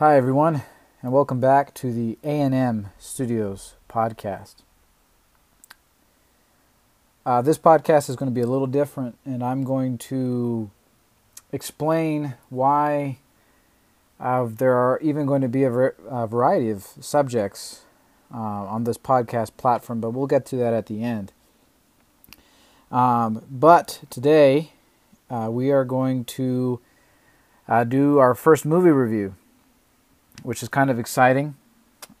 Hi, everyone, and welcome back to the A&M Studios podcast. Uh, this podcast is going to be a little different, and I'm going to explain why uh, there are even going to be a, ver- a variety of subjects uh, on this podcast platform, but we'll get to that at the end. Um, but today, uh, we are going to uh, do our first movie review which is kind of exciting.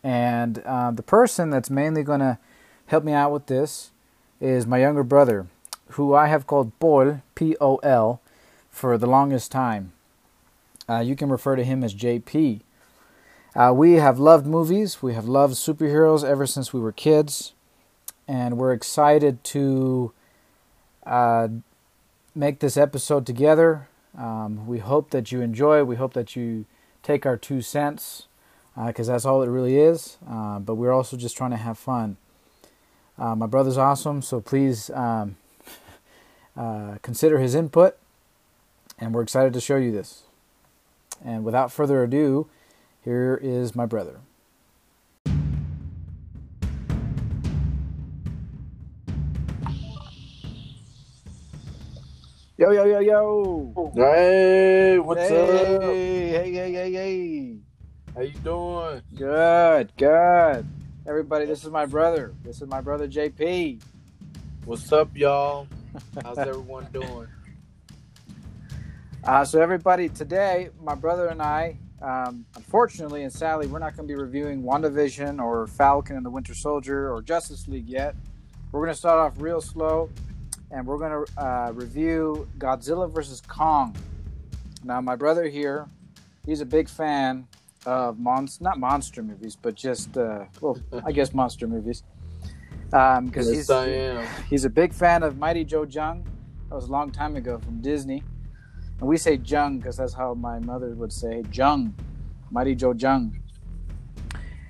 And uh, the person that's mainly going to help me out with this is my younger brother, who I have called Pol, P O L, for the longest time. Uh, you can refer to him as JP. Uh, we have loved movies, we have loved superheroes ever since we were kids, and we're excited to uh, make this episode together. Um, we hope that you enjoy, we hope that you take our two cents because uh, that's all it really is. Uh, but we're also just trying to have fun. Uh, my brother's awesome, so please um, uh, consider his input, and we're excited to show you this. And without further ado, here is my brother. Yo, yo, yo, yo. Hey, what's hey, up? Hey, hey, hey, hey. How you doing? Good, good. Everybody, this is my brother. This is my brother JP. What's up, y'all? How's everyone doing? Uh, so, everybody, today, my brother and I, um, unfortunately and sadly, we're not going to be reviewing WandaVision or Falcon and the Winter Soldier or Justice League yet. We're going to start off real slow and we're going to uh, review Godzilla vs. Kong. Now, my brother here, he's a big fan of monster, not monster movies, but just, uh, well, I guess monster movies. Because um, yes, he's, I am. he's a big fan of Mighty Joe Jung. That was a long time ago from Disney. And we say Jung because that's how my mother would say Jung, Mighty Joe Jung.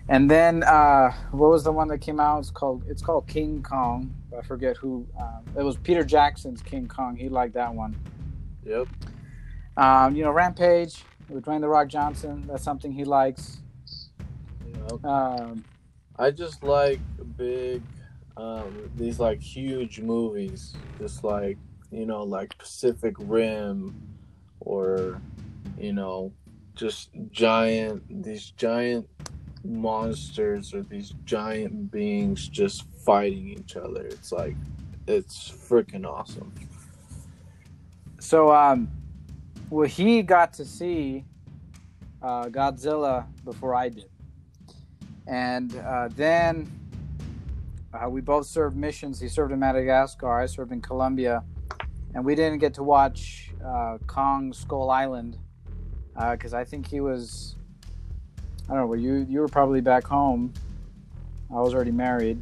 And then uh, what was the one that came out? It's called it's called King Kong. I forget who. Um, it was Peter Jackson's King Kong. He liked that one. Yep. Um, you know, Rampage with Dwayne the Rock Johnson. That's something he likes. Yep. Um, I just like big, um, these like huge movies, just like you know, like Pacific Rim, or you know, just giant these giant monsters or these giant beings just fighting each other. It's like it's freaking awesome. so, um, well, he got to see uh, Godzilla before I did, and uh, then uh, we both served missions. He served in Madagascar. I served in Colombia, and we didn't get to watch uh, Kong Skull Island because I think he was. I don't know. Well, you you were probably back home. I was already married.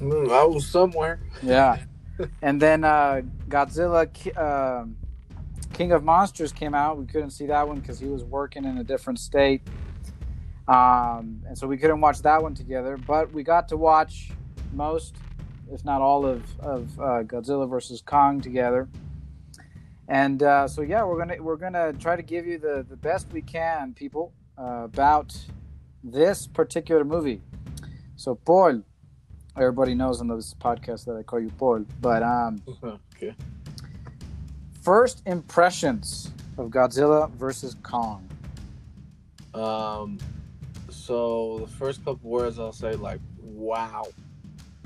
Mm, I was somewhere. Yeah. and then uh, Godzilla uh, King of Monsters came out. We couldn't see that one because he was working in a different state. Um, and so we couldn't watch that one together. But we got to watch most, if not all, of, of uh, Godzilla versus Kong together. And uh, so yeah, we're gonna we're gonna try to give you the, the best we can, people, uh, about this particular movie. So Paul, everybody knows on this podcast that I call you Paul. But um, okay. first impressions of Godzilla versus Kong. Um, so the first couple words I'll say like, wow,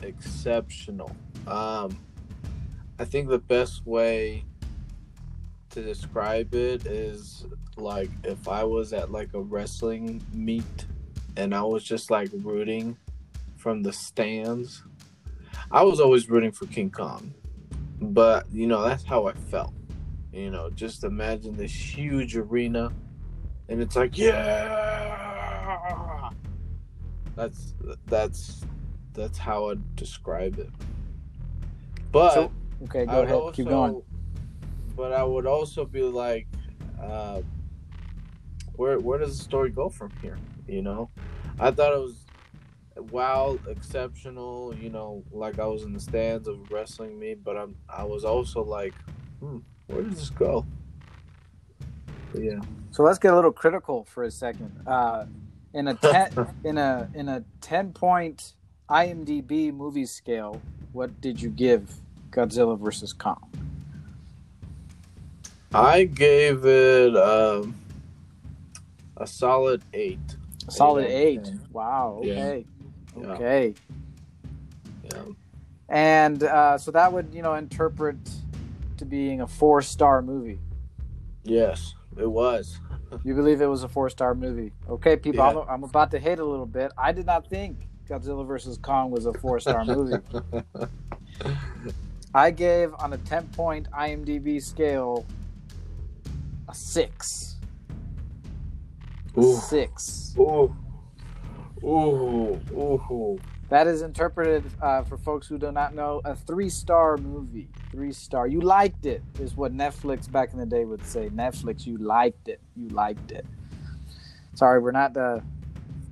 exceptional. Um, I think the best way to describe it is like if I was at like a wrestling meet and I was just like rooting from the stands. I was always rooting for King Kong, but you know that's how I felt. You know, just imagine this huge arena, and it's like, yeah, that's that's that's how I describe it. But So- Okay, go ahead. also- Keep going. But I would also be like, uh, where where does the story go from here? You know, I thought it was wow, exceptional. You know, like I was in the stands of wrestling me, but I'm I was also like, hmm, where does this go? But yeah. So let's get a little critical for a second. Uh, in a ten, in a in a ten point IMDb movie scale, what did you give Godzilla versus Kong? I gave it um, a solid eight. Solid out of eight. Wow. Okay. Yeah. Okay. Yeah. And uh, so that would you know interpret to being a four star movie. Yes, it was. You believe it was a four star movie? Okay, people. Yeah. I'm, I'm about to hate a little bit. I did not think Godzilla versus Kong was a four star movie. I gave on a 10 point IMDb scale a six. Ooh. Six. Ooh. Ooh. Ooh. That is interpreted uh, for folks who do not know a three star movie. Three star. You liked it, is what Netflix back in the day would say. Netflix, you liked it. You liked it. Sorry, we're not uh,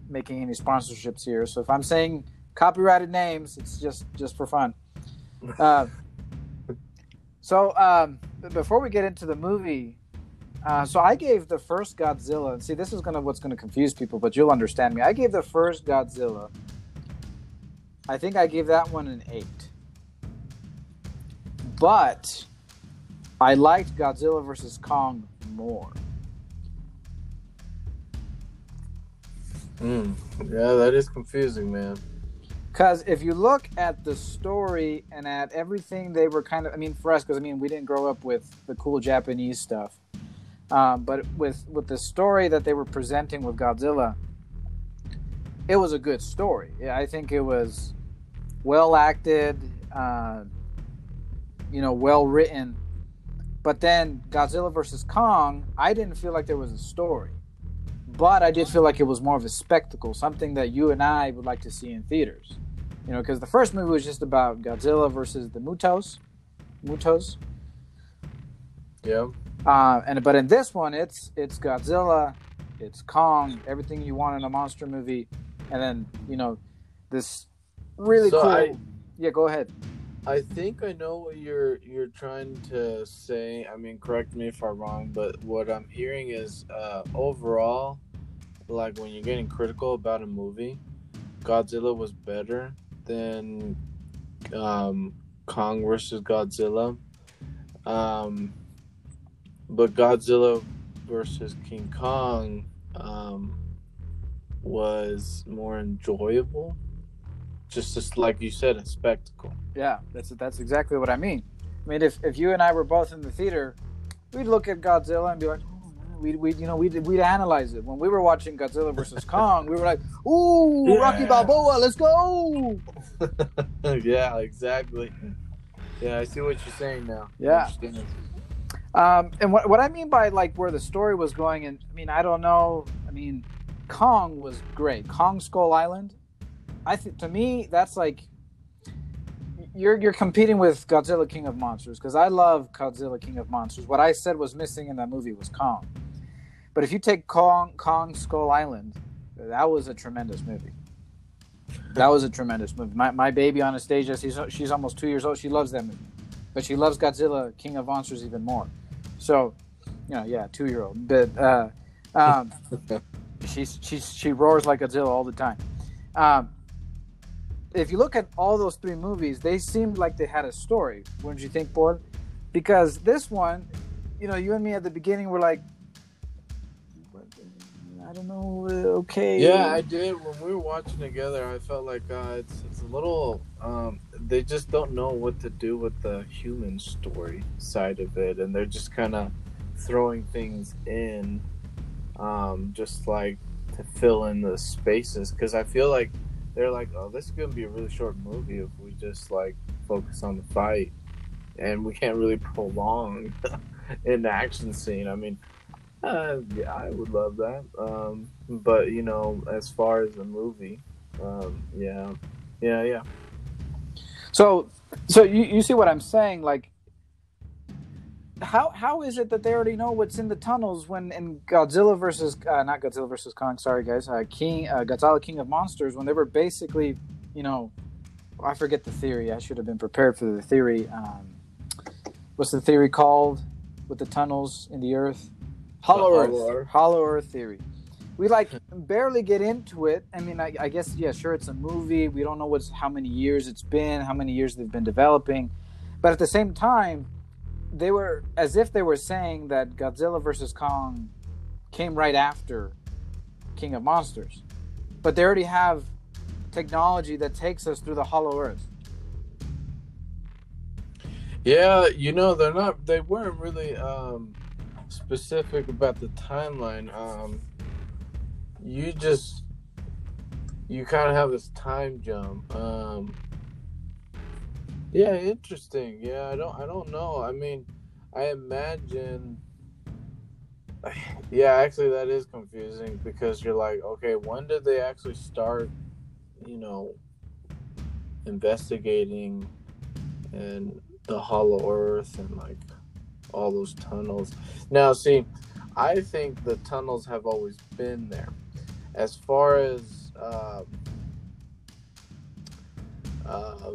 making any sponsorships here. So if I'm saying copyrighted names, it's just just for fun. Uh, so um, before we get into the movie, uh, so I gave the first Godzilla, and see, this is gonna what's gonna confuse people, but you'll understand me. I gave the first Godzilla. I think I gave that one an eight, but I liked Godzilla versus Kong more. Mm. Yeah, that is confusing, man. Because if you look at the story and at everything they were kind of, I mean, for us, because I mean, we didn't grow up with the cool Japanese stuff, um, but with with the story that they were presenting with Godzilla, it was a good story. I think it was well acted, uh, you know, well written. But then Godzilla versus Kong, I didn't feel like there was a story, but I did feel like it was more of a spectacle, something that you and I would like to see in theaters. You know, because the first movie was just about Godzilla versus the Mutos, Mutos, Yeah. Uh, and but in this one, it's it's Godzilla, it's Kong, everything you want in a monster movie, and then you know this really So cool. I- yeah, go ahead. I think I know what you're you're trying to say. I mean, correct me if I'm wrong, but what I'm hearing is uh, overall, like when you're getting critical about a movie, Godzilla was better than um, Kong versus Godzilla. Um, but Godzilla versus King Kong um, was more enjoyable. Just, just like you said, a spectacle. Yeah, that's that's exactly what I mean. I mean, if, if you and I were both in the theater, we'd look at Godzilla and be like, oh, we'd, we'd you know we'd, we'd analyze it. When we were watching Godzilla versus Kong, we were like, ooh, Rocky Yeah. Balboa, let's go. yeah, exactly. Yeah, I see what you're saying now. Yeah. Um, and what, what I mean by like where the story was going, and I mean, I don't know. I mean, Kong was great. Kong Skull Island. I think to me, that's like you're you're competing with Godzilla King of Monsters because I love Godzilla King of Monsters. What I said was missing in that movie was Kong. But if you take Kong Kong Skull Island, that was a tremendous movie. That was a tremendous movie. My, my baby Anastasia, she's she's almost two years old. She loves that movie, but she loves Godzilla King of Monsters even more. So, you know, yeah, two year old. But uh, um, she's she's she roars like Godzilla all the time. Um, if you look at all those three movies, they seemed like they had a story. Wouldn't you think, Board? Because this one, you know, you and me at the beginning were like, I don't know, okay. Yeah, I did. When we were watching together, I felt like uh, it's it's a little. Um, they just don't know what to do with the human story side of it, and they're just kind of throwing things in, um, just like to fill in the spaces. Because I feel like they're like, oh, this is gonna be a really short movie if we just like focus on the fight, and we can't really prolong an action scene. I mean. Uh, yeah, I would love that. Um, but you know, as far as the movie, um, yeah, yeah, yeah. So, so you, you see what I'm saying? Like, how how is it that they already know what's in the tunnels when in Godzilla versus uh, not Godzilla versus Kong? Sorry, guys. Uh, King uh, Godzilla King of Monsters when they were basically, you know, I forget the theory. I should have been prepared for the theory. Um, what's the theory called with the tunnels in the earth? Hollow Earth. Hollow Earth. Hollow Earth theory. We like barely get into it. I mean, I, I, guess yeah, sure, it's a movie. We don't know what's how many years it's been, how many years they've been developing, but at the same time, they were as if they were saying that Godzilla versus Kong came right after King of Monsters, but they already have technology that takes us through the Hollow Earth. Yeah, you know they're not. They weren't really um, specific about the timeline. Um, you just you kind of have this time jump. Um, yeah, interesting. Yeah, I don't. I don't know. I mean, I imagine. Yeah, actually, that is confusing because you're like, okay, when did they actually start? You know, investigating and the Hollow Earth and like all those tunnels. Now, see, I think the tunnels have always been there. As far as uh, uh,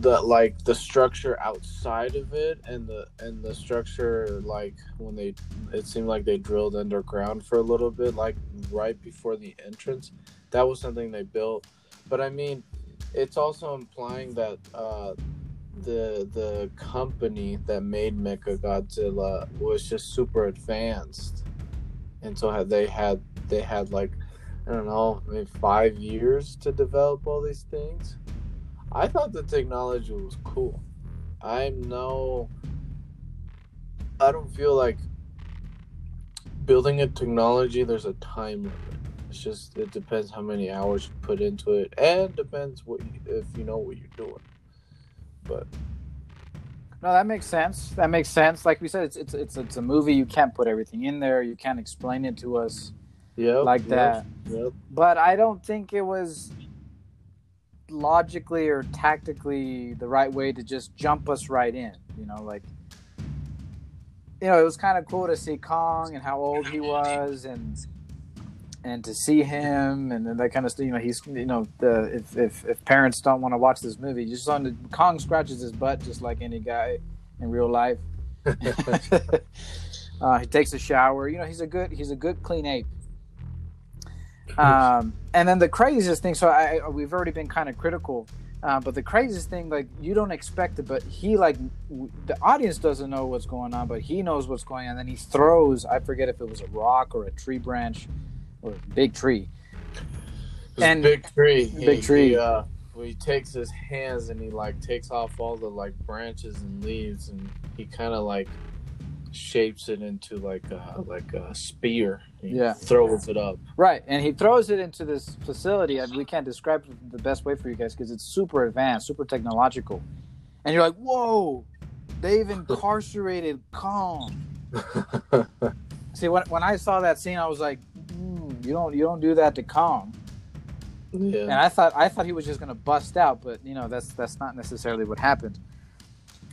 the like the structure outside of it and the and the structure like when they it seemed like they drilled underground for a little bit like right before the entrance that was something they built. But i mean it's also implying that uh the the company that made Mecha Godzilla was just super advanced, and so had they had they had like I don't know maybe five years to develop all these things. I thought the technology was cool. I'm no. I don't feel like building a technology. There's a time limit. It's just it depends how many hours you put into it, and depends what you, if you know what you're doing. But no, that makes sense. That makes sense. Like we said, it's it's it's it's a movie. You can't put everything in there. You can't explain it to us. Yeah, like yep, that. Yep. But I don't think it was logically or tactically the right way to just jump us right in. You know, like you know, it was kind of cool to see Kong and how old he was and and to see him and that kind of stuff. You know, he's you know the if if, if parents don't want to watch this movie, just on the Kong scratches his butt just like any guy in real life. uh, he takes a shower. You know, he's a good he's a good clean ape. Um, and then the craziest thing. So I, we've already been kind of critical. Uh, but the craziest thing, like you don't expect it, but he like w- the audience doesn't know what's going on, but he knows what's going on. And then he throws. I forget if it was a rock or a tree branch or a big tree. And big tree. Big tree. He, uh, he takes his hands and he like takes off all the like branches and leaves and he kind of like shapes it into like a like a spear. He yeah, throws it up. Right, and he throws it into this facility, and we can't describe the best way for you guys because it's super advanced, super technological, and you're like, whoa, they've incarcerated Kong. See, when when I saw that scene, I was like, hmm, you don't you don't do that to Kong. Yeah. And I thought I thought he was just gonna bust out, but you know that's that's not necessarily what happened.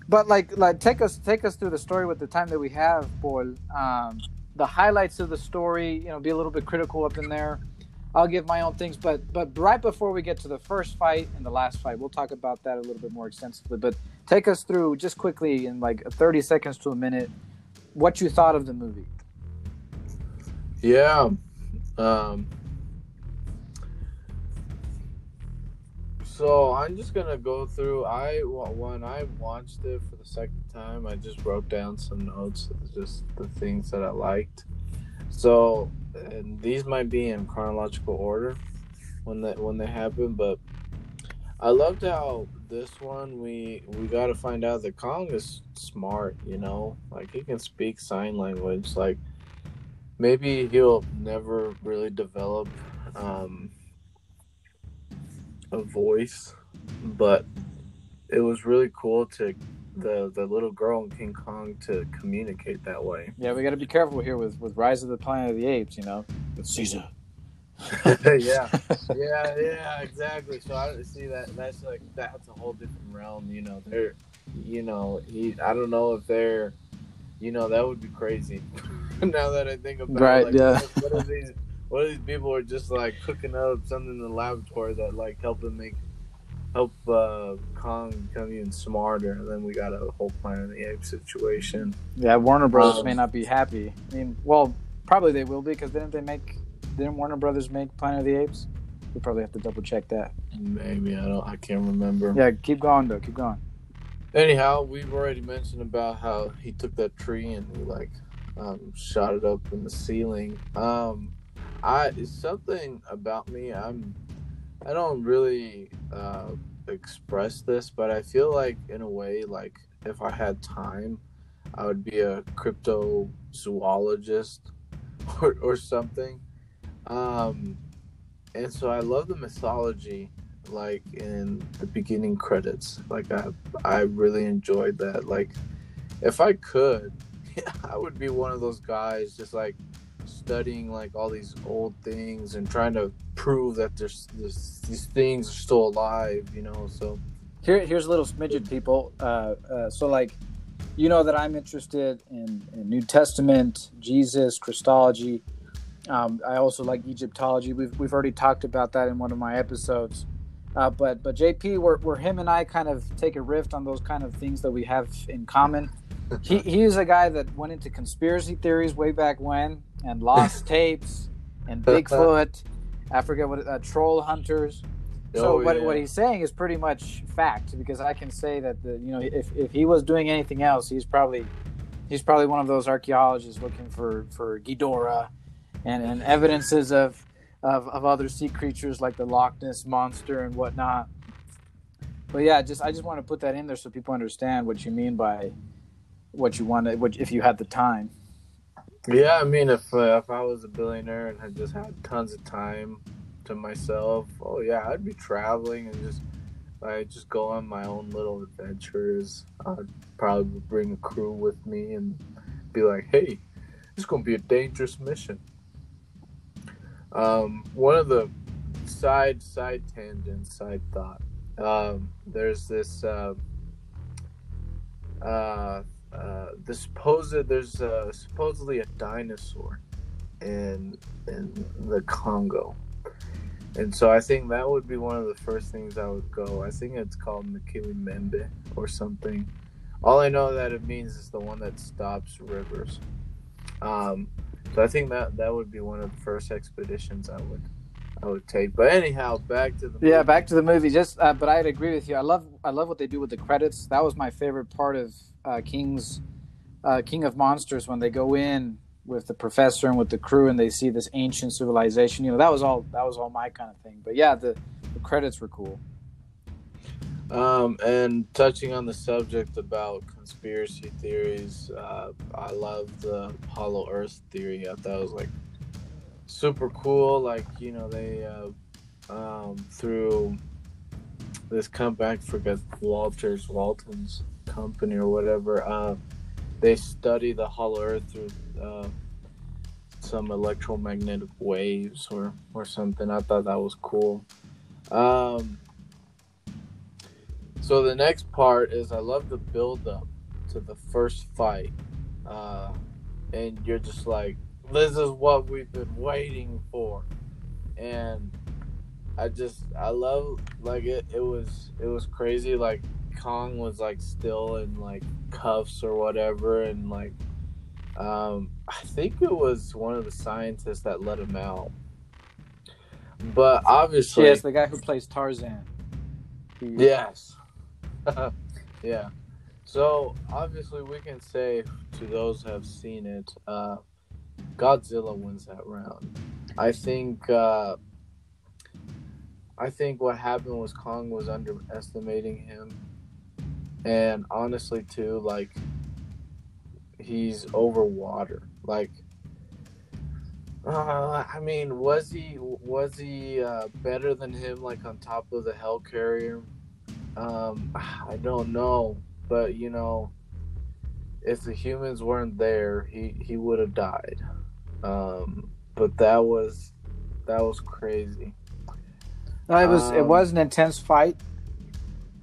But like like take us take us through the story with the time that we have, Paul. Um, the highlights of the story, you know, be a little bit critical up in there. I'll give my own things, but but right before we get to the first fight and the last fight, we'll talk about that a little bit more extensively. But take us through just quickly in like 30 seconds to a minute what you thought of the movie. Yeah, um, so I'm just gonna go through. I when I watched it for the second time, I just wrote down some notes, just the things that I liked. So, and these might be in chronological order when that when they happen, but I loved how this one we we got to find out that Kong is smart. You know, like he can speak sign language, like maybe he'll never really develop um, a voice, but it was really cool to the the little girl in King Kong to communicate that way. Yeah, we got to be careful here with with Rise of the Planet of the Apes. You know, with Caesar. yeah, yeah, yeah, exactly. So I see that that's like that's a whole different realm. You know, they're, you know, he. I don't know if they're, you know, that would be crazy. now that I think about right, it. Like, yeah. What, what, are these? What these people are just like cooking up something in the laboratory that like help them make help uh, Kong become even smarter. And then we got a whole Planet of the Apes situation. Yeah, Warner Brothers Um, may not be happy. I mean, well, probably they will be because didn't they make? Didn't Warner Brothers make Planet of the Apes? We probably have to double check that. Maybe I don't. I can't remember. Yeah, keep going though. Keep going. Anyhow, we've already mentioned about how he took that tree and he like um, shot it up in the ceiling. Um, I something about me. I'm I don't really uh, express this, but I feel like in a way, like if I had time, I would be a cryptozoologist or or something. Um, and so I love the mythology like in the beginning credits. Like I I really enjoyed that. Like if I could, I would be one of those guys just like studying like all these old things and trying to prove that there's, there's these things are still alive, you know. So Here, here's a little smidget, people. Uh, uh, so, like, you know that I'm interested in, in New Testament, Jesus, Christology. Um, I also like Egyptology. We've, we've already talked about that in one of my episodes. Uh, but but JP, where, where him and I kind of take a rift on those kind of things that we have in common. He he's a guy that went into conspiracy theories way back when and lost tapes and Bigfoot. I forget what uh, troll hunters. So Oh, what, yeah. what he's saying is pretty much fact because I can say that the you know if, if he was doing anything else he's probably he's probably one of those archaeologists looking for for Ghidorah and, and evidences of, of of other sea creatures like the Loch Ness monster and whatnot. But yeah, just I just want to put that in there so people understand what you mean by what you want to what if you had the time. Yeah, I mean, if uh, if I was a billionaire and had just had tons of time to myself, oh yeah, I'd be traveling and just I just go on my own little adventures. I'd probably bring a crew with me and be like, hey, it's gonna be a dangerous mission. Um, one of the side side tangents, side thought. Um, there's this. Uh, uh, uh, the supposed there's uh, supposedly a dinosaur in in the Congo, and so I think that would be one of the first things I would go. I think it's called Membe or something. All I know that it means is the one that stops rivers. Um, so I think that that would be one of the first expeditions I would I would take. But anyhow, back to the Yeah, movie. back to the movie. Just, uh, but I'd agree with you. I love, I love what they do with the credits. That was my favorite part of uh, King's, uh, King of Monsters when they go in with the professor and with the crew and they see this ancient civilization. You know, that was all, that was all my kind of thing. But yeah, the, the credits were cool. Um, and touching on the subject about conspiracy theories, uh, I love the Hollow Earth theory. I thought it was like super cool. Like you know, they uh, um, through this I forget Walters Walton's company or whatever. Uh, they study the Hollow Earth through uh, some electromagnetic waves or or something. I thought that was cool. Um, so the next part is I love the build up to the first fight. Uh, and you're just like, this is what we've been waiting for. And I just I love like it it was it was crazy like Kong was like still in like cuffs or whatever and like um I think it was one of the scientists that let him out. But obviously yes, the guy who plays Tarzan. Yes. yeah. So obviously we can say to those who have seen it, uh, Godzilla wins that round. I think uh, I think what happened was Kong was underestimating him. And honestly too, like he's over water. Like uh, I mean, was he was he uh, better than him like on top of the Helicarrier? Um, I don't know, but you know, if the humans weren't there, he he would have died. Um, but that was that was crazy. No, it was it Um, was an intense fight.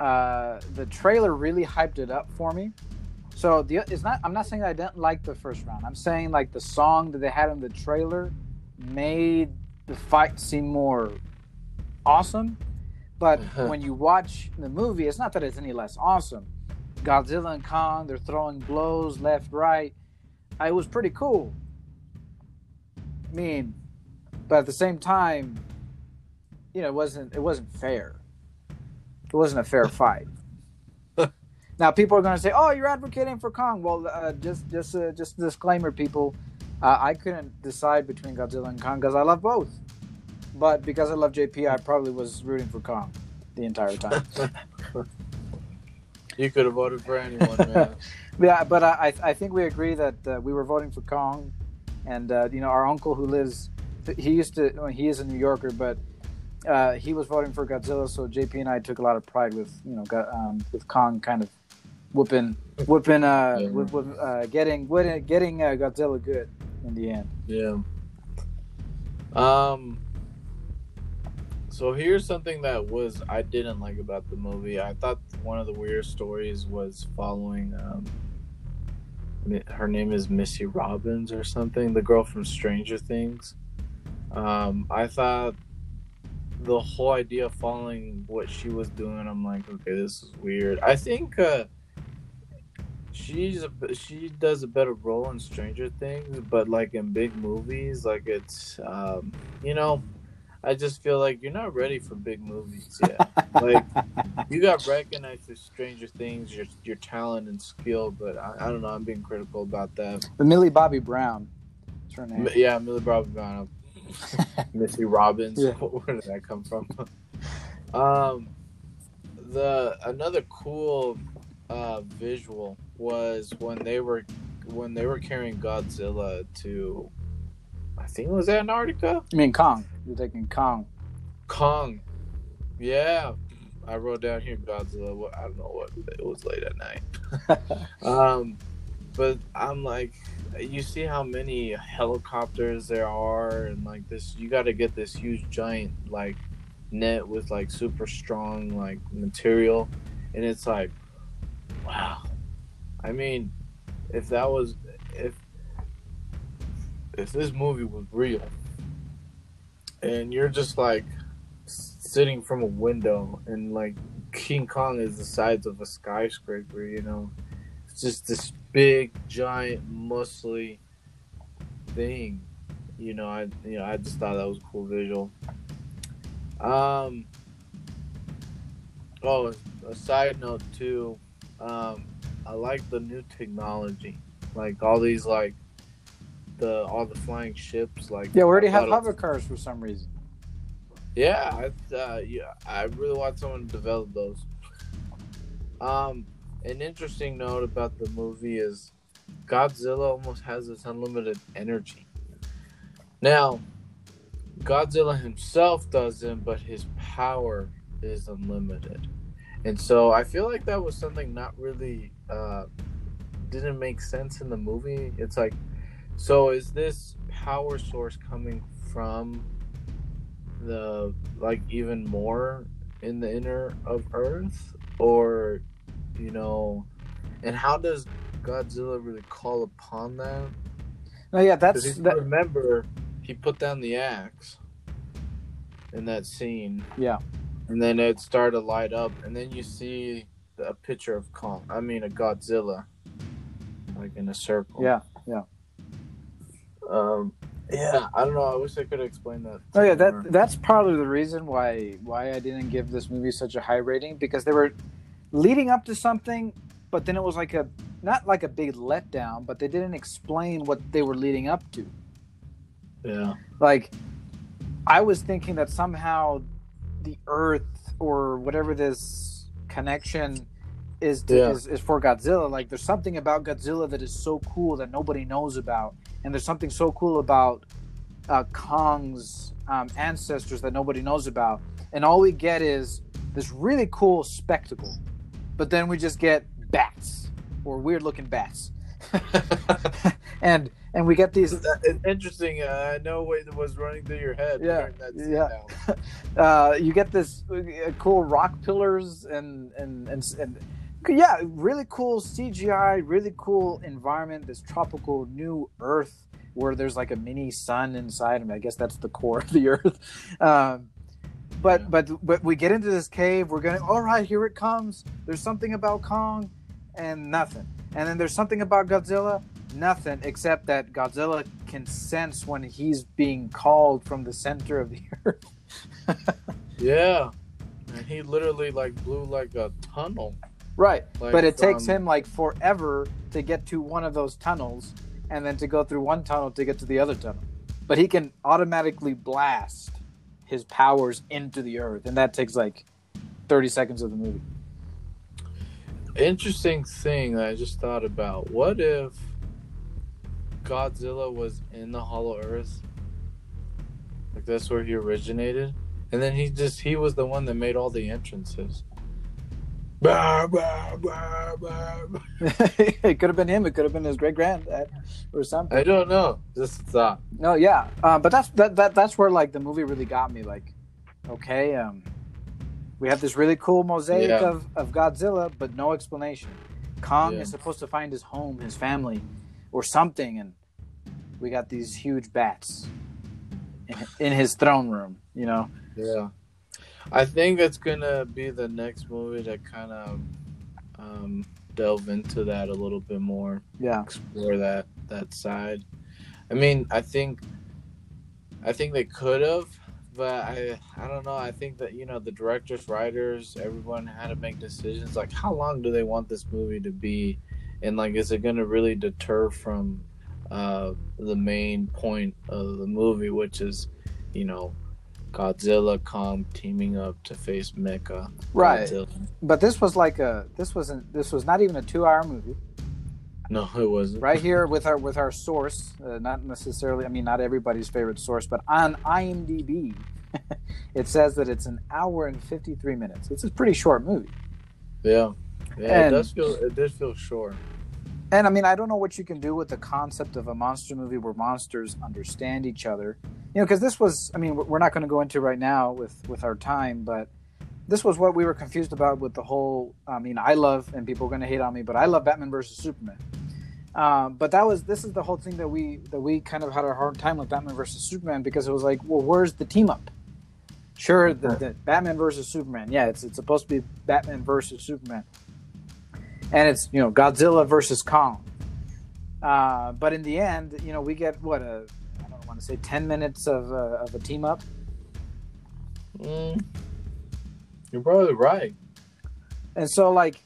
Uh, the trailer really hyped it up for me. So the it's not. I'm not saying I didn't like the first round. I'm saying like the song that they had in the trailer made the fight seem more awesome. But when you watch the movie, it's not that it's any less awesome. Godzilla and Kong, they're throwing blows left, right. It was pretty cool. I mean, but at the same time, you know, it wasn't it wasn't fair. It wasn't a fair fight. now people are going to say, "Oh, you're advocating for Kong." Well, uh, just just uh, just disclaimer, people. Uh, I couldn't decide between Godzilla and Kong because I love both. But because I love JP, I probably was rooting for Kong the entire time. you could have voted for anyone, man. yeah, but I I think we agree that uh, we were voting for Kong, and uh, you know our uncle who lives, he used to he is a New Yorker, but uh, he was voting for Godzilla, so JP and I took a lot of pride with you know um, with Kong kind of whooping whooping uh, yeah. with, with, uh getting getting uh, Godzilla good in the end. Yeah. Um. So here's something that was I didn't like about the movie. I thought one of the weird stories was following. Um, her name is Missy Robbins or something, the girl from Stranger Things. Um, I thought the whole idea of following what she was doing, I'm like, okay, this is weird. I think uh, she's a, she does a better role in Stranger Things, but like in big movies, like it's um, you know, I just feel like you're not ready for big movies yet. like you got recognized for Stranger Things, your your talent and skill, but I, I don't know. I'm being critical about that. The Millie Bobby Brown, What's her name. Yeah, Millie Bobby Brown. Missy Robbins. Yeah. Where did that come from? um, the another cool uh, visual was when they were when they were carrying Godzilla to, I think it was Antarctica. I mean Kong. You're thinking Kong. Kong. Yeah, I wrote down here Godzilla. I don't know what it was late at night. um, but I'm like, you see how many helicopters there are and like this you got to get this huge giant like net with like super strong like material. And it's like wow. I mean if that was if if this movie was real and you're just like sitting from a window and like king kong is the size of a skyscraper you know just this big, giant, muscly thing. You know, I you know I just thought that was a cool visual. Um. Oh, a side note too. Um, I like the new technology, like all these like the all the flying ships. Like yeah, we already have hover cars for some reason. Yeah, I, uh, yeah, I really want someone to develop those. Um, an interesting note about the movie is Godzilla almost has this unlimited energy. Now, Godzilla himself doesn't, but his power is unlimited. And so I feel like that was something not really uh, didn't make sense in the movie. It's like, so is this power source coming from the like even more in the inner of Earth, or you know, and how does Godzilla really call upon that? Oh yeah, that's that. Remember, he put down the axe in that scene. Yeah, and then it started to light up, and then you see a picture of Kong. I mean, a Godzilla, like in a circle. Yeah, yeah. Um, yeah, I don't know. I wish I could explain that. Oh yeah, that that's probably the reason why why I didn't give this movie such a high rating because there were leading up to something, but then it was like a not like a big letdown, but they didn't explain what they were leading up to. Yeah. Like I was thinking that somehow the earth or whatever this connection is, to, yeah. is is for Godzilla. Like there's something about Godzilla that is so cool that nobody knows about, and there's something so cool about uh, Kong's um, ancestors that nobody knows about, and all we get is this really cool spectacle but then we just get bats or weird looking bats. and and we get these interesting. Uh, I know what was running through your head. Yeah, yeah. Uh, you get this uh, cool rock pillars and and and and yeah, really cool CGI, really cool environment. This tropical new Earth where there's like a mini sun inside. I, mean, I guess that's the core of the Earth. Um, But Yeah. but but we get into this cave. We're gonna. All right, here it comes. There's something about Kong, and nothing. And then there's something about Godzilla. Nothing except that Godzilla can sense when he's being called from the center of the earth. Yeah, and he literally like blew like a tunnel. Right. Like, but it takes um, him like forever to get to one of those tunnels and then to go through one tunnel to get to the other tunnel. But he can automatically blast his powers into the earth, and that takes like 30 seconds of the movie. Interesting thing that I just thought about. What if Godzilla was in the Hollow Earth? Like that's where he originated, and then he just he was the one that made all the entrances. Bah, bah, bah, it could have been him. It could have been his great granddad or something. I don't know. Just a thought. No, yeah, uh, but that's that, that that's where like the movie really got me. Like, okay, um, we have this really cool mosaic Yeah. of of Godzilla, but no explanation. Kong Yeah. is supposed to find his home, his family, or something, and we got these huge bats in, in his throne room. You know, Yeah. I think it's gonna be the next movie to kind of um, delve into that a little bit more, yeah, explore that that side. I mean, I think, I think they could have, but I I don't know. I think that you know the directors, writers, everyone had to make decisions like how long do they want this movie to be, and like is it gonna really deter from uh, the main point of the movie, which is, you know, Godzilla Kong teaming up to face Mecha. right. Godzilla. But this was like a this wasn't this was not even a two hour movie. No, it wasn't. right here with our with our source uh, not necessarily i mean not everybody's favorite source but on imdb it says that it's an hour and 53 minutes it's a pretty short movie Yeah, yeah. And- it does feel. It did feel short. And i mean i don't know what you can do with the concept of a monster movie where monsters understand each other. You know because this was i mean we're not going to go into right now with with our time but this was what we were confused about with the whole i mean i love and people are going to hate on me but i love batman versus superman. Um, but that was this is the whole thing that we that we kind of had a hard time with batman versus superman because it was like well where's the team up? Sure the, the batman versus superman. Yeah it's, it's supposed to be batman versus superman and it's you know godzilla versus kong uh, but in the end you know we get what a i don't want to say 10 minutes of, uh, of a team up Mm, you're probably right. And so, like,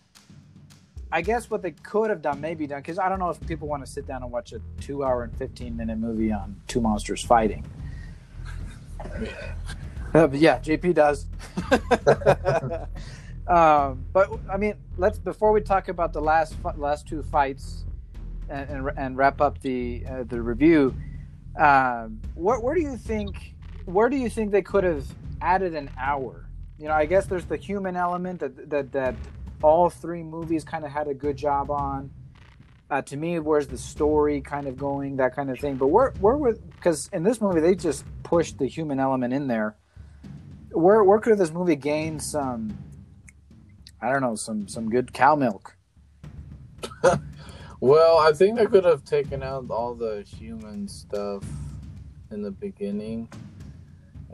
I guess what they could have done, maybe done, because I don't know if people want to sit down and watch a two hour and 15 minute movie on two monsters fighting. Uh, but yeah, JP does. um, but I mean, let's before we talk about the last last two fights and, and, and wrap up the uh, the review. Um, where, where do you think where do you think they could have added an hour? You know, I guess there's the human element that that that all three movies kind of had a good job on. Uh, to me, where's the story kind of going, that kind of thing. But where where were because in this movie they just pushed the human element in there. Where where could this movie gain some? I don't know, some some good cow milk. Well, I think they could have taken out all the human stuff in the beginning.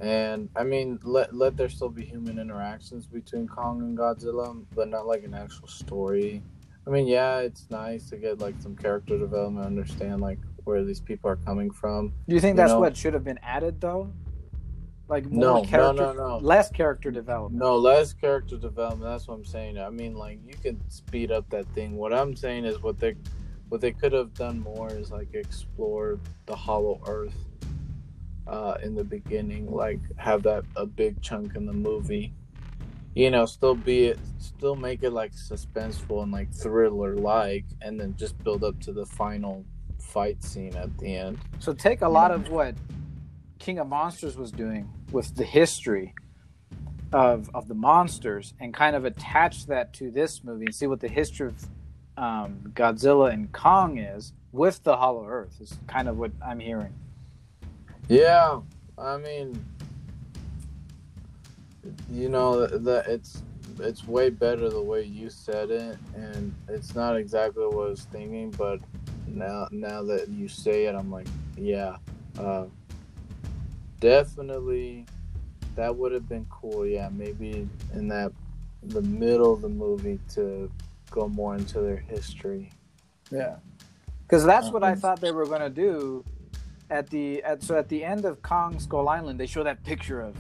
And I mean, let let there still be human interactions between Kong and Godzilla, but not like an actual story. I mean, yeah, it's nice to get like some character development, understand like where these people are coming from. Do you think You that's know- what should have been added though? Like more No, no, no, no. less character development. No, less character development. That's what I'm saying. I mean, like you can speed up that thing. What I'm saying is what they, what they could have done more is like explore the Hollow Earth, uh, in the beginning. Like have that a big chunk in the movie. You know, still be it, still make it like suspenseful and like thriller like, and then just build up to the final fight scene at the end. So take a lot of what King of Monsters was doing with the history of of the monsters and kind of attach that to this movie and see what the history of um, Godzilla and Kong is with the Hollow Earth is kind of what I'm hearing. Yeah, I mean, you know that it's it's way better the way you said it, and it's not exactly what I was thinking. But now now that you say it, I'm like, yeah, uh, definitely that would have been cool. Yeah, maybe in that the middle of the movie to go more into their history. Yeah, because that's what I Um, thought they were going to do at the at so at the end of Kong Skull Island, they show that picture of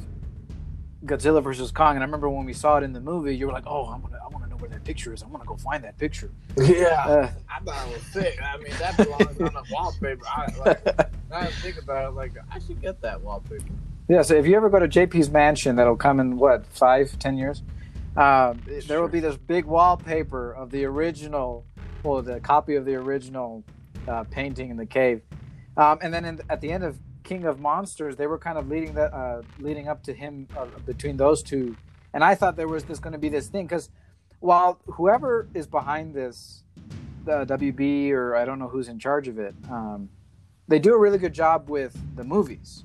Godzilla versus Kong, and I remember when we saw it in the movie, you were like, "Oh, I want to, I want to know where that picture is. I want to go find that picture." Yeah, Uh, I thought it was sick. I mean, that belongs on the wallpaper. I, like, I think about it, like I should get that wallpaper. yeah. So if you ever go to JP's mansion, that'll come in what five, ten years. Um, there will be this big wallpaper of the original, well, the copy of the original uh, painting in the cave, um, and then in, at the end of King of Monsters, they were kind of leading that, uh, leading up to him uh, between those two, and I thought there was this going to be this thing because while whoever is behind this, the WB or I don't know who's in charge of it, um, they do a really good job with the movies.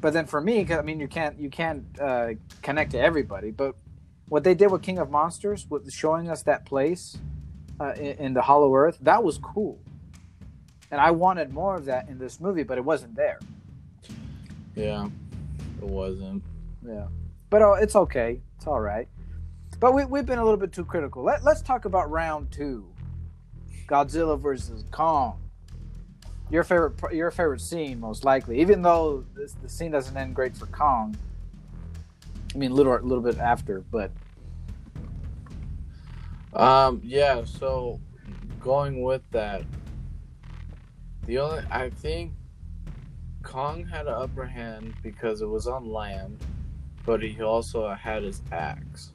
But then for me, 'cause, I mean, you can't you can't uh, connect to everybody. But what they did with King of Monsters, with showing us that place uh, in, in the Hollow Earth, that was cool. And I wanted more of that in this movie, but it wasn't there. Yeah, it wasn't. Yeah, but uh, it's okay. It's all right. But we, we've been a little bit too critical. Let, let's talk about round two Godzilla versus Kong. Your favorite, your favorite scene, most likely, even though this, the scene doesn't end great for Kong. I mean, a little, little bit after, but Um, yeah. So going with that, the only I think Kong had an upper hand because it was on land, but he also had his axe,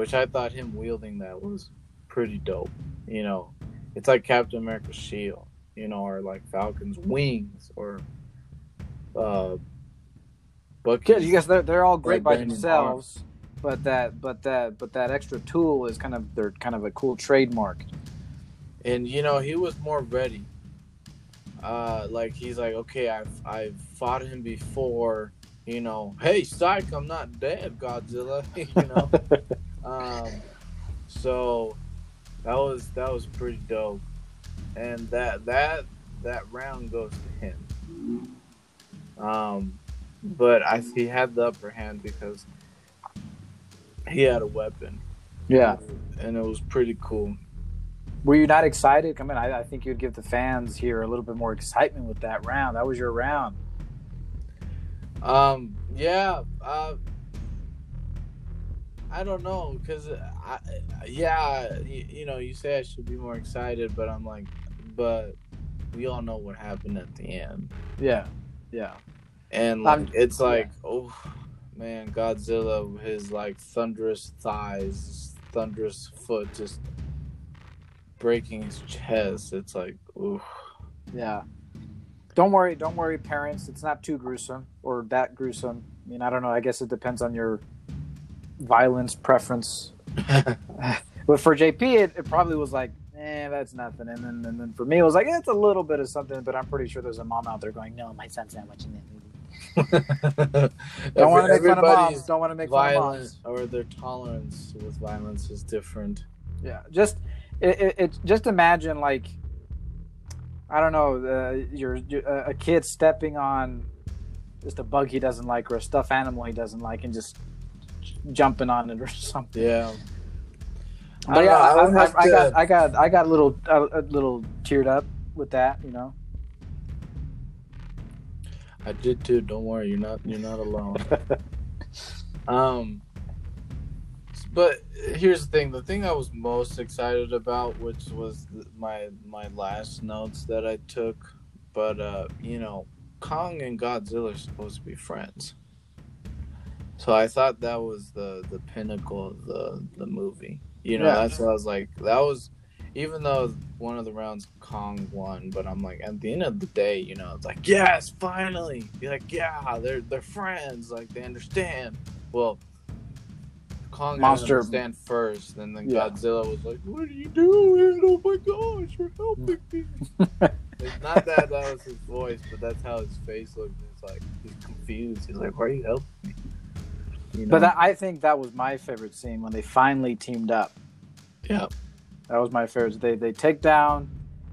which I thought him wielding that was pretty dope. You know, it's like Captain America's shield, you know, or like Falcon's wings, or uh, Bucky's. yeah, you guys, they're, they're all great by themselves. But that, but that, but that extra tool is kind of their kind of a cool trademark. and you know he was more ready uh like he's like okay i've i've fought him before you know hey psych i'm not dead godzilla you know um so that was that was pretty dope and that that that round goes to him um but i he had the upper hand because he had a weapon Yeah. and it was pretty cool Were you not excited? I mean, I, I think you'd give the fans here a little bit more excitement with that round. That was your round. Um. Yeah. Uh. I don't know, cause uh, I, yeah, you, you know, you say I should be more excited, but I'm like, but we all know what happened at the end, Yeah, yeah, and like, it's like, oh, man, Godzilla, his like thunderous thighs, his thunderous foot, just breaking his chest. It's like, ooh, yeah. Don't worry, don't worry, parents. It's not too gruesome or that gruesome. I mean, I don't know. I guess it depends on your violence preference. But for JP, it, it probably was like, eh, that's nothing. And then, and then for me, it was like, eh, it's a little bit of something. But I'm pretty sure there's a mom out there going, no, my son's not watching that movie. Don't want to make fun of moms. Don't want to make fun of moms. or their tolerance with violence is different. Yeah, just it, it, it just imagine like I don't know, uh, you're, you're a kid stepping on just a bug he doesn't like or a stuffed animal he doesn't like and just jumping on it or something. Yeah. But don't yeah, I, I I, I to- got I got I got a little a, a little teared up with that, you know. I did too. Don't worry, you're not you're not alone. um, but here's the thing: the thing I was most excited about, which was my my last notes that I took, but uh, you know, Kong and Godzilla are supposed to be friends. So I thought that was the the pinnacle of the the movie. You know, Yeah. that's what I was like. That was, even though one of the rounds Kong won, but I'm like, at the end of the day, you know, it's like, yes, finally. You're like, yeah, they're they're friends. Like they understand. Well, Kong Monster- understand first, and then Yeah. Godzilla was like, "What are you doing? Oh my gosh, you're helping me." It's not that that was his voice, but that's how his face looked. It's like he's confused. He's like, "Why are you helping me?" You know? But that, I think that was my favorite scene when they finally teamed up. yeah, That was my favorite. They they take down.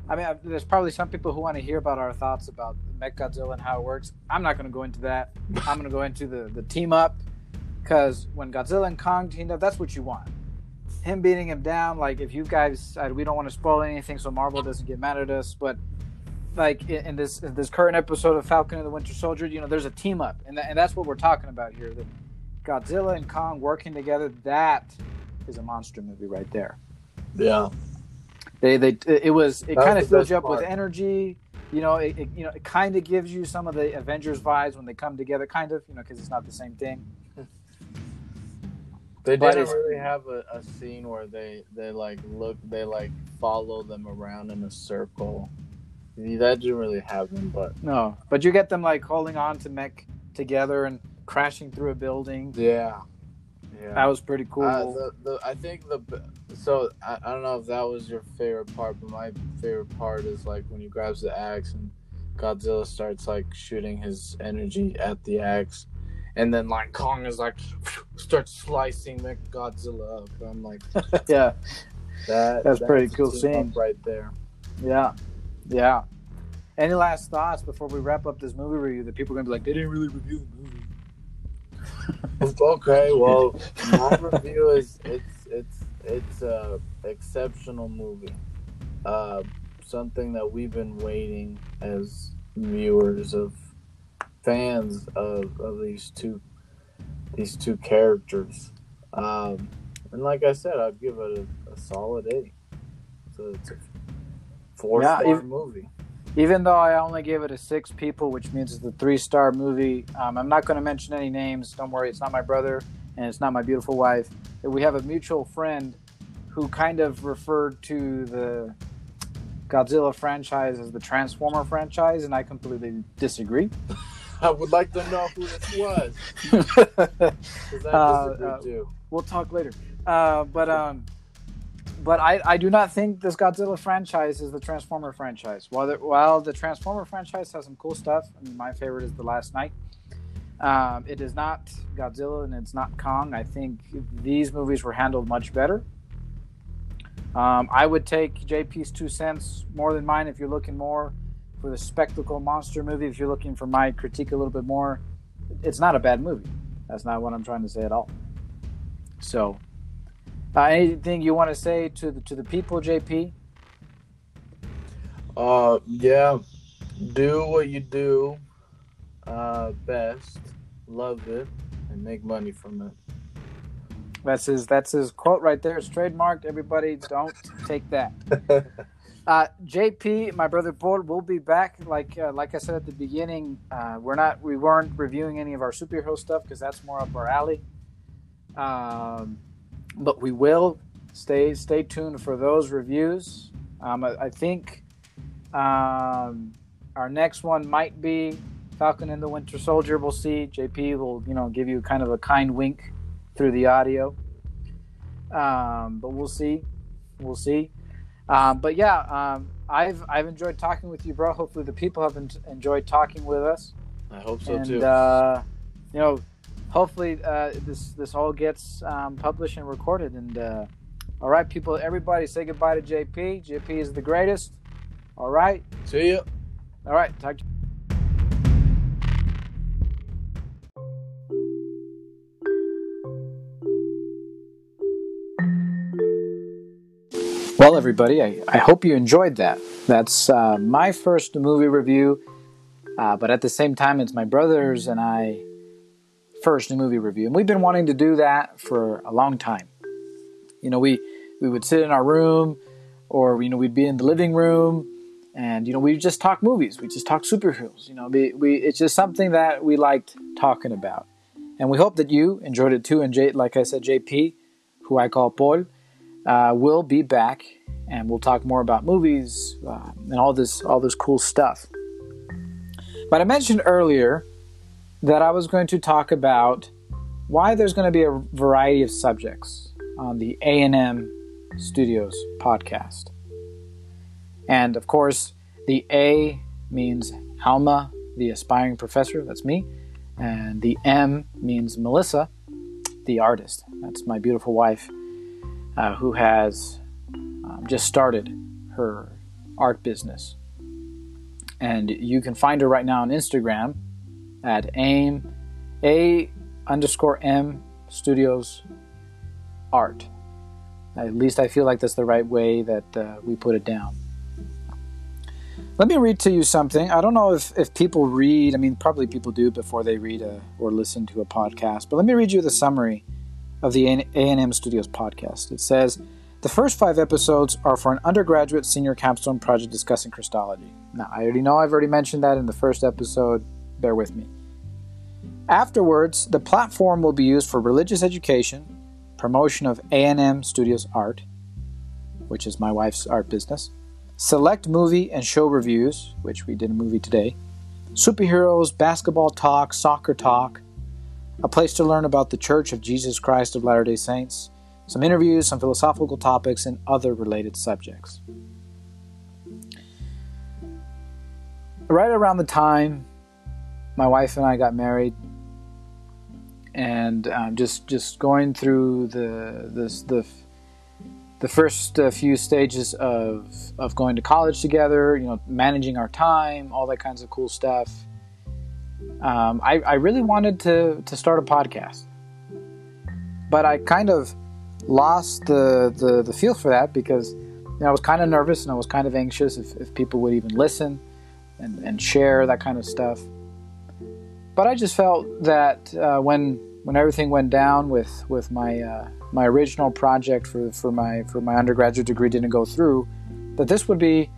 I mean, I- there's probably some people who want to hear about our thoughts about Mechagodzilla and how it works. I'm not going to go into that. I'm going to go into the the team up because when Godzilla and Kong teamed up, that's what you want. Him beating him down. Like if you guys, we don't want to spoil anything, so Marvel doesn't get mad at us. But like in this in this current episode of Falcon and the Winter Soldier, you know, there's a team up, and, and that's what we're talking about here. The Godzilla and Kong working together. That is a monster movie right there. Yeah. They they it was it kind of fills you up part. with energy. You know, it, it you know it kind of gives you some of the Avengers vibes when they come together. Kind of, you know, because it's not the same thing. They didn't really have a, a scene where they they like look they like follow them around in a circle that didn't really happen, but no. But you get them like holding on to mech together and crashing through a building. Yeah, yeah. That was pretty cool. Uh, the, the, I think the so I, I don't know if that was your favorite part, but my favorite part is like when he grabs the axe and Godzilla starts like shooting his energy at the axe, and then like Kong is like starts slicing the Godzilla up. I'm like, yeah, that that's, that's pretty cool scene right there. Yeah. Yeah. Any last thoughts before we wrap up this movie review that people are gonna be like, they didn't really review the movie? okay, well, my review is it's it's it's a exceptional movie. Uh, something that we've been waiting as viewers of fans of, of these two these two characters. Um, and like I said, I'd give it a, a solid eight. So it's a four yeah, star movie. Even though I only gave it a six people, which means it's a three star movie, um, I'm not going to mention any names. Don't worry, it's not my brother and it's not my beautiful wife. We have a mutual friend who kind of referred to the Godzilla franchise as the Transformer franchise, and I completely disagree. I would like to know who this was. uh, uh, we'll talk later. Uh, but um, but I, I do not think this Godzilla franchise is the Transformer franchise. While the, while the Transformer franchise has some cool stuff, I mean, my favorite is The Last Knight. Um, it is not Godzilla and it's not Kong. I think these movies were handled much better. Um, I would take JP's two cents more than mine if you're looking more for the spectacle monster movie. If you're looking for my critique a little bit more, it's not a bad movie. That's not what I'm trying to say at all. So uh, anything you want to say to the to the people, JP? Uh, yeah. Do what you do uh, best, love it, and make money from it. That's his. That's his quote right there. It's trademarked. Everybody, don't take that. Uh, JP, my brother Paul, will be back. Like uh, like I said at the beginning, uh, we're not we weren't reviewing any of our superhero stuff because that's more up our alley. Um, but we will stay stay tuned for those reviews. Um, I, I, think um, our next one might be Falcon and the Winter Soldier. We'll see. JP will you know give you kind of a kind wink through the audio, um, but we'll see. We'll see. Um, but yeah, um, I've I've enjoyed talking with you, bro. Hopefully, the people have enjoyed talking with us. I hope so and, too. Uh, you know, hopefully uh, this this all gets um, published and recorded. And uh, all right, people, everybody, say goodbye to JP. JP is the greatest. All right. See you. All right. Talk. Well, everybody, I, I hope you enjoyed that. That's uh, my first movie review, uh, but at the same time, it's my brother's and I first new movie review. And we've been wanting to do that for a long time. You know, we we would sit in our room or you know, we'd be in the living room and you know, we just talk movies. We just talk superheroes. You know, we, we it's just something that we liked talking about. And we hope that you enjoyed it too. And J, like I said, JP, who I call Paul, uh, will be back, and we'll talk more about movies uh, and all this all this cool stuff. But I mentioned earlier that I was going to talk about why there's going to be a variety of subjects on the A&M Studios podcast. And of course, the A means Alma, the aspiring professor, that's me, and the M means Melissa, the artist. That's my beautiful wife uh, who has um, just started her art business. and you can find her right now on Instagram at aim a underscore m studios art. At least I feel like that's the right way that uh, we put it down. Let me read to you something. I don't know if, if people read, I mean, probably people do before they read a, or listen to a podcast, but let me read you the summary of the A&M Studios podcast. It says, the first five episodes are for an undergraduate senior capstone project discussing Christology. Now, I already know I've already mentioned that in the first episode. Bear with me. Afterwards, the platform will be used for religious education, promotion of A&M Studios art, which is my wife's art business, select movie and show reviews, which we did a movie today, superheroes, basketball talk, soccer talk, a place to learn about the Church of Jesus Christ of Latter day Saints, some interviews, some philosophical topics, and other related subjects. Right around the time my wife and I got married, and um, just just going through the the the first uh, few stages of of going to college together, you know, managing our time, all that kinds of cool stuff. Um, I, I really wanted to to start a podcast, but I kind of lost the the, the feel for that because you know, I was kind of nervous and I was kind of anxious if, if people would even listen and, and share that kind of stuff. But I just felt that uh, when when everything went down with with my uh, my original project for, for my for my undergraduate degree didn't go through, that this would be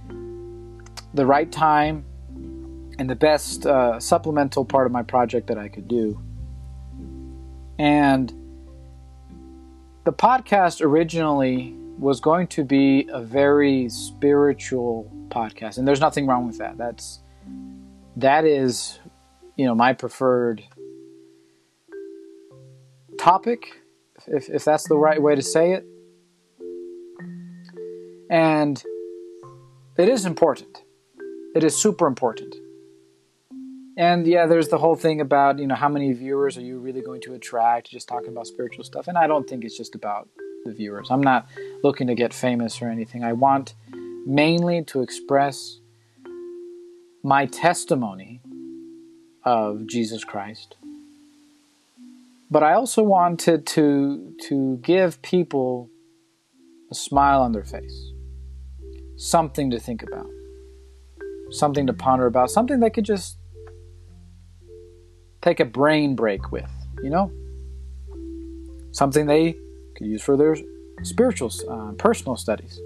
the right time and the best uh, supplemental part of my project that I could do. And the podcast originally was going to be a very spiritual podcast, and there's nothing wrong with that. That's that is, you know, my preferred topic if, if that's the right way to say it. And it is important. It is super important. And yeah, there's the whole thing about, you know, how many viewers are you really going to attract just talking about spiritual stuff. And I don't think it's just about the viewers. I'm not looking to get famous or anything. I want mainly to express my testimony of Jesus Christ. But I also wanted to to give people a smile on their face, something to think about, something to ponder about, something they could just take a brain break with, you know, something they could use for their spiritual, uh, personal studies,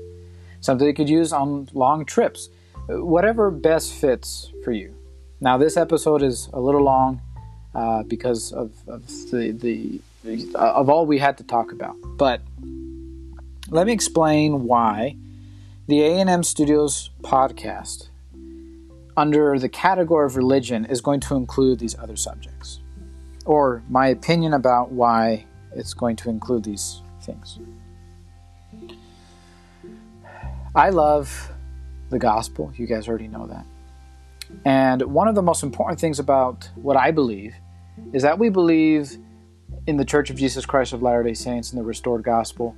something they could use on long trips, whatever best fits for you. Now, this episode is a little long uh, because of, of the, the of all we had to talk about. But let me explain why the A&M Studios podcast under the category of religion is going to include these other subjects or my opinion about why it's going to include these things. I love the gospel. You guys already know that. And one of the most important things about what I believe is that we believe in the Church of Jesus Christ of Latter day Saints and the restored gospel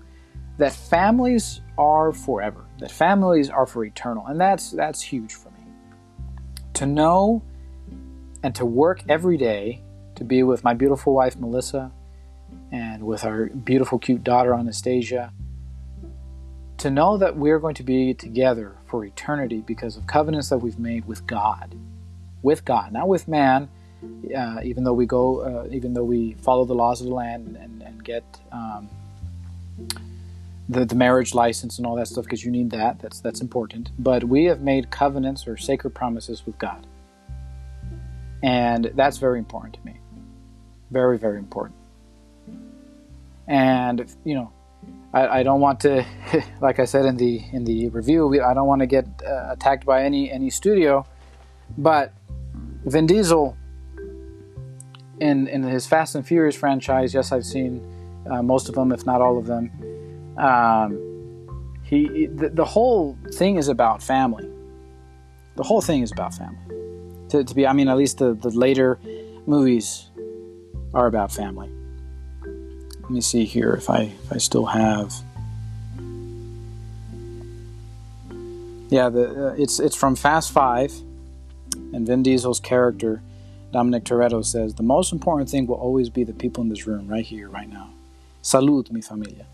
that families are forever, that families are for eternal. And that's, that's huge for me. To know and to work every day to be with my beautiful wife, Melissa, and with our beautiful, cute daughter, Anastasia. To know that we're going to be together for eternity because of covenants that we've made with God. With God, not with man, uh, even though we go, uh, even though we follow the laws of the land and, and get um, the, the marriage license and all that stuff, because you need that. That's that's important. But we have made covenants or sacred promises with God, and that's very important to me. Very very important. And you know, I, I don't want to, like I said in the in the review, I don't want to get uh, attacked by any any studio, but Vin Diesel in in his Fast and Furious franchise, yes, I've seen uh, most of them, if not all of them. Um, he the, the, whole thing is about family. The whole thing is about family. To, to be, I mean, at least the the later movies are about family. Let me see here if I if I still have. Yeah, the uh, it's it's from Fast Five, And Vin Diesel's character, Dominic Toretto, says the most important thing will always be the people in this room, right here, right now. Salud, mi familia.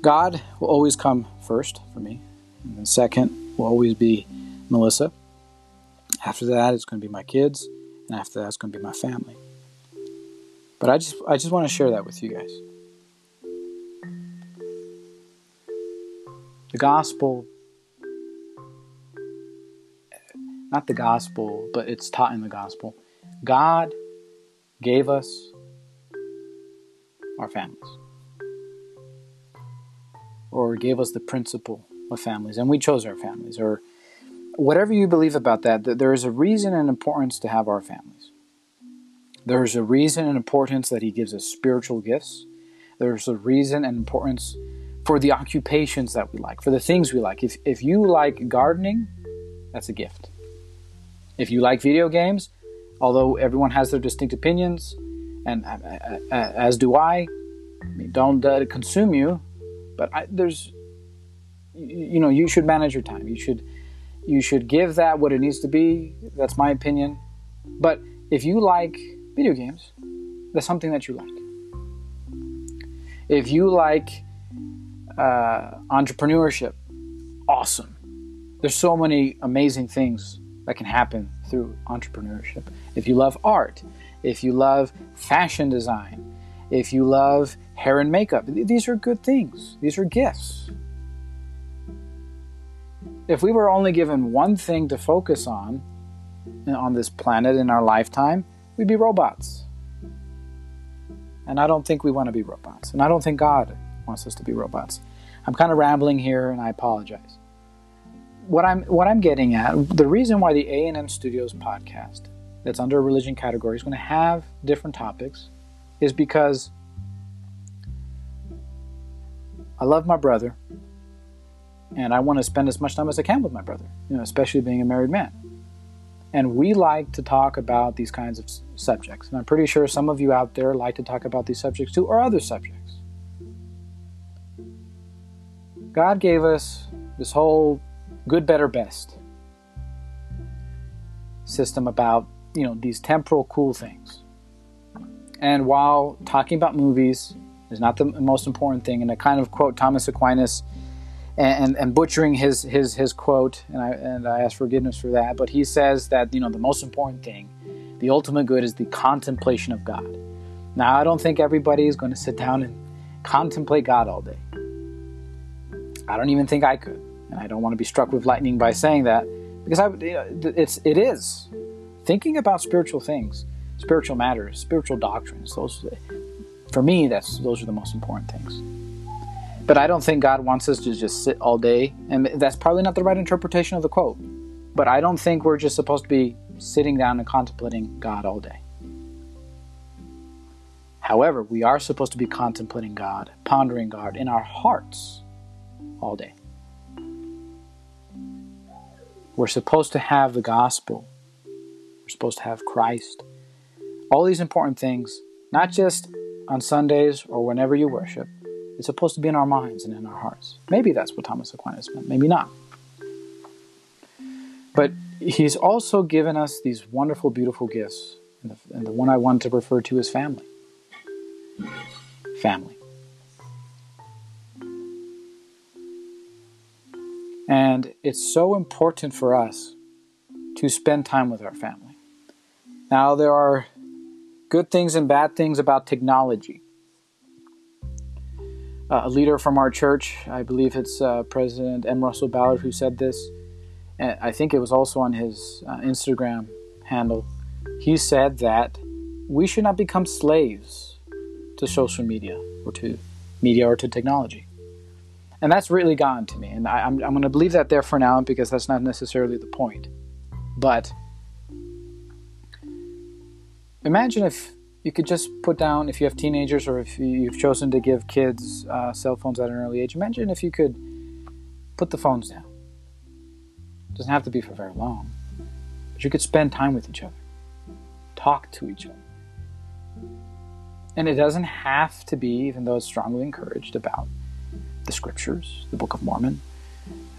God will always come first for me, and then second will always be Melissa. After that, it's going to be my kids, and after that, it's going to be my family. But I just, I just want to share that with you guys. The gospel, not the gospel, but it's taught in the gospel. God gave us our families, or gave us the principle of families, and we chose our families, or whatever you believe about that, that there is a reason and importance to have our families. There's a reason and importance that He gives us spiritual gifts. There's a reason and importance for the occupations that we like, for the things we like. If, if you like gardening, that's a gift. If you like video games, although everyone has their distinct opinions, and uh, uh, uh as do I, don't uh, consume you, but I, there's, you know, you should manage your time. You should you should give that what it needs to be. That's my opinion. But if you like video games, that's something that you like. If you like uh, entrepreneurship, awesome. There's so many amazing things that can happen through entrepreneurship. If you love art, if you love fashion design, if you love hair and makeup, these are good things. These are gifts if we were only given one thing to focus on on this planet in our lifetime, we'd be robots. And I don't think we want to be robots. And I don't think God wants us to be robots. I'm kind of rambling here and I apologize. What I'm what I'm getting at, the reason why the A&M Studios podcast that's under a religion category is going to have different topics is because I love my brother and I want to spend as much time as I can with my brother, you know, especially being a married man. And we like to talk about these kinds of subjects. And I'm pretty sure some of you out there like to talk about these subjects too, or other subjects. God gave us this whole good, better, best system about, you know, these temporal cool things. And while talking about movies is not the most important thing, and I kind of quote Thomas Aquinas and, and butchering his, his, his quote, and I, and I ask forgiveness for that. But he says that you know the most important thing, the ultimate good, is the contemplation of God. Now, I don't think everybody is going to sit down and contemplate God all day. I don't even think I could, and I don't want to be struck with lightning by saying that because I, it's it is thinking about spiritual things, spiritual matters, spiritual doctrines. Those, for me, that's those are the most important things. But I don't think God wants us to just sit all day. And that's probably not the right interpretation of the quote. But I don't think we're just supposed to be sitting down and contemplating God all day. However, we are supposed to be contemplating God, pondering God in our hearts all day. We're supposed to have the gospel. We're supposed to have Christ. All these important things, not just on Sundays or whenever you worship, it's supposed to be in our minds and in our hearts. Maybe that's what Thomas Aquinas meant, maybe not. But he's also given us these wonderful, beautiful gifts. And the, and the one I want to refer to is family. Family. And it's so important for us to spend time with our family. Now, there are good things and bad things about technology uh, a leader from our church. I believe it's uh, President M. Russell Ballard who said this. And I think it was also on his uh, Instagram handle. He said that we should not become slaves to social media or to media or to technology. And that's really gotten to me. And I, I'm, I'm going to leave that there for now because that's not necessarily the point. But imagine if you could just put down if you have teenagers or if you've chosen to give kids uh, cell phones at an early age. Imagine if you could put the phones down. It doesn't have to be for very long, but you could spend time with each other, talk to each other. And it doesn't have to be, even though it's strongly encouraged, about the scriptures, the Book of Mormon.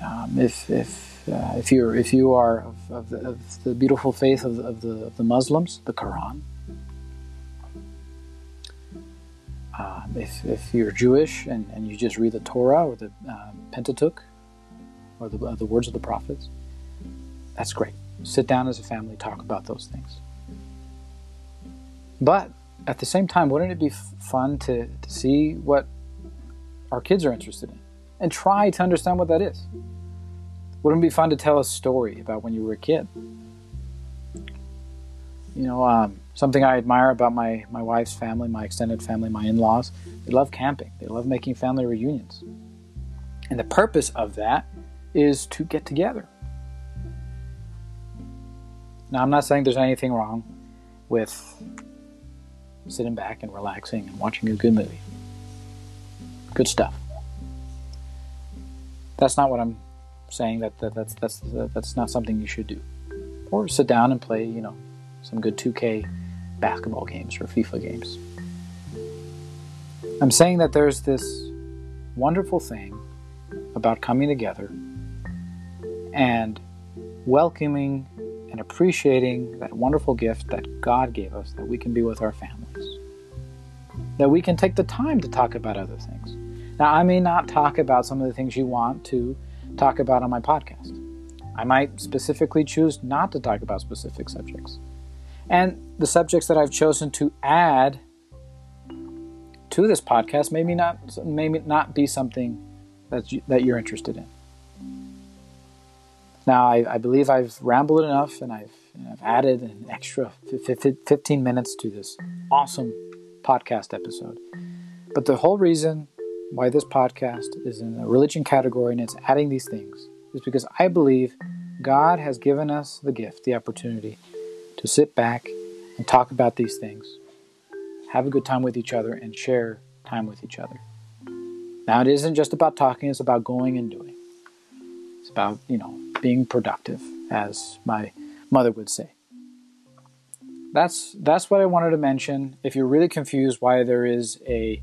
Um, if if uh, if you're if you are of, of, the, of the, beautiful faith of, of, the, of the Muslims, the Quran. Uh, if, if you're Jewish and, and you just read the Torah or the uh, Pentateuch or the, uh, the words of the prophets, that's great. Sit down as a family, talk about those things. But at the same time, wouldn't it be fun to, to see what our kids are interested in and try to understand what that is? Wouldn't it be fun to tell a story about when you were a kid? You know, um, something I admire about my, my wife's family, my extended family, my in laws, they love camping, they love making family reunions. And the purpose of that is to get together. Now, I'm not saying there's anything wrong with sitting back and relaxing and watching a good movie. Good stuff. That's not what I'm saying. That, that that's that's that's not something you should do. Or sit down and play, you know, some good 2K basketball games or FIFA games. I'm saying that there's this wonderful thing about coming together and welcoming and appreciating that wonderful gift that God gave us that we can be with our families. That we can take the time to talk about other things. Now, I may not talk about some of the things you want to talk about on my podcast. I might specifically choose not to talk about specific subjects. And the subjects that I've chosen to add to this podcast maybe not maybe not be something that you, that you're interested in. Now, I, I believe I've rambled enough and I've, I've added an extra 15 minutes to this awesome podcast episode. But the whole reason why this podcast is in the religion category and it's adding these things is because I believe God has given us the gift, the opportunity to sit back and talk about these things, have a good time with each other, and share time with each other. Now, it isn't just about talking, it's about going and doing. It's about, you know, being productive, as my mother would say. That's that's what I wanted to mention. If you're really confused why there is a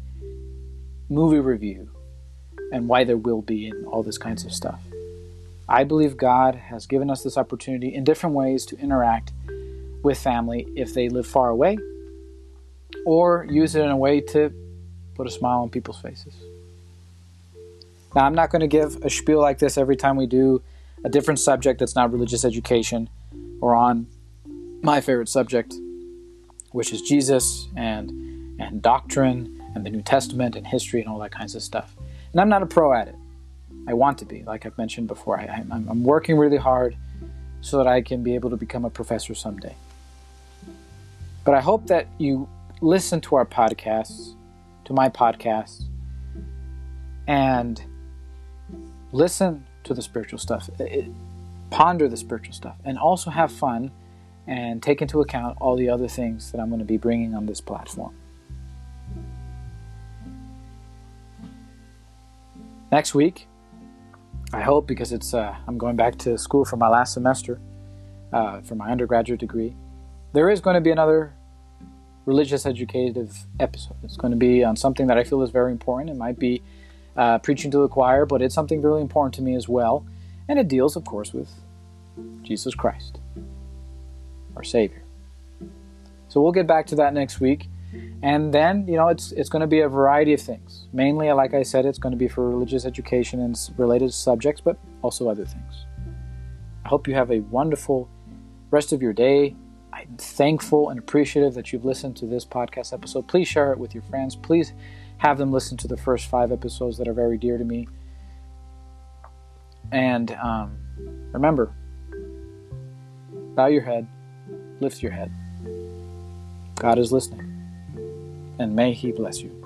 movie review and why there will be and all this kinds of stuff. I believe God has given us this opportunity in different ways to interact with family if they live far away or use it in a way to put a smile on people's faces. Now, I'm not going to give a spiel like this every time we do a different subject that's not religious education or on my favorite subject, which is Jesus and and doctrine and the New Testament and history and all that kinds of stuff. And I'm not a pro at it. I want to be, like I've mentioned before. I, I'm working really hard so that I can be able to become a professor someday. But I hope that you listen to our podcasts, to my podcasts, and listen to the spiritual stuff, it, ponder the spiritual stuff, and also have fun and take into account all the other things that I'm going to be bringing on this platform. Next week, I hope because it's uh, I'm going back to school for my last semester uh, for my undergraduate degree. There is going to be another religious educative episode. It's going to be on something that I feel is very important. It might be uh, preaching to the choir, but it's something really important to me as well. And it deals, of course, with Jesus Christ, our Savior. So we'll get back to that next week. And then, you know, it's it's going to be a variety of things. Mainly, like I said, it's going to be for religious education and related subjects, but also other things. I hope you have a wonderful rest of your day. I'm thankful and appreciative that you've listened to this podcast episode. Please share it with your friends. Please have them listen to the first five episodes that are very dear to me. And um, remember, bow your head, lift your head. God is listening, and may He bless you.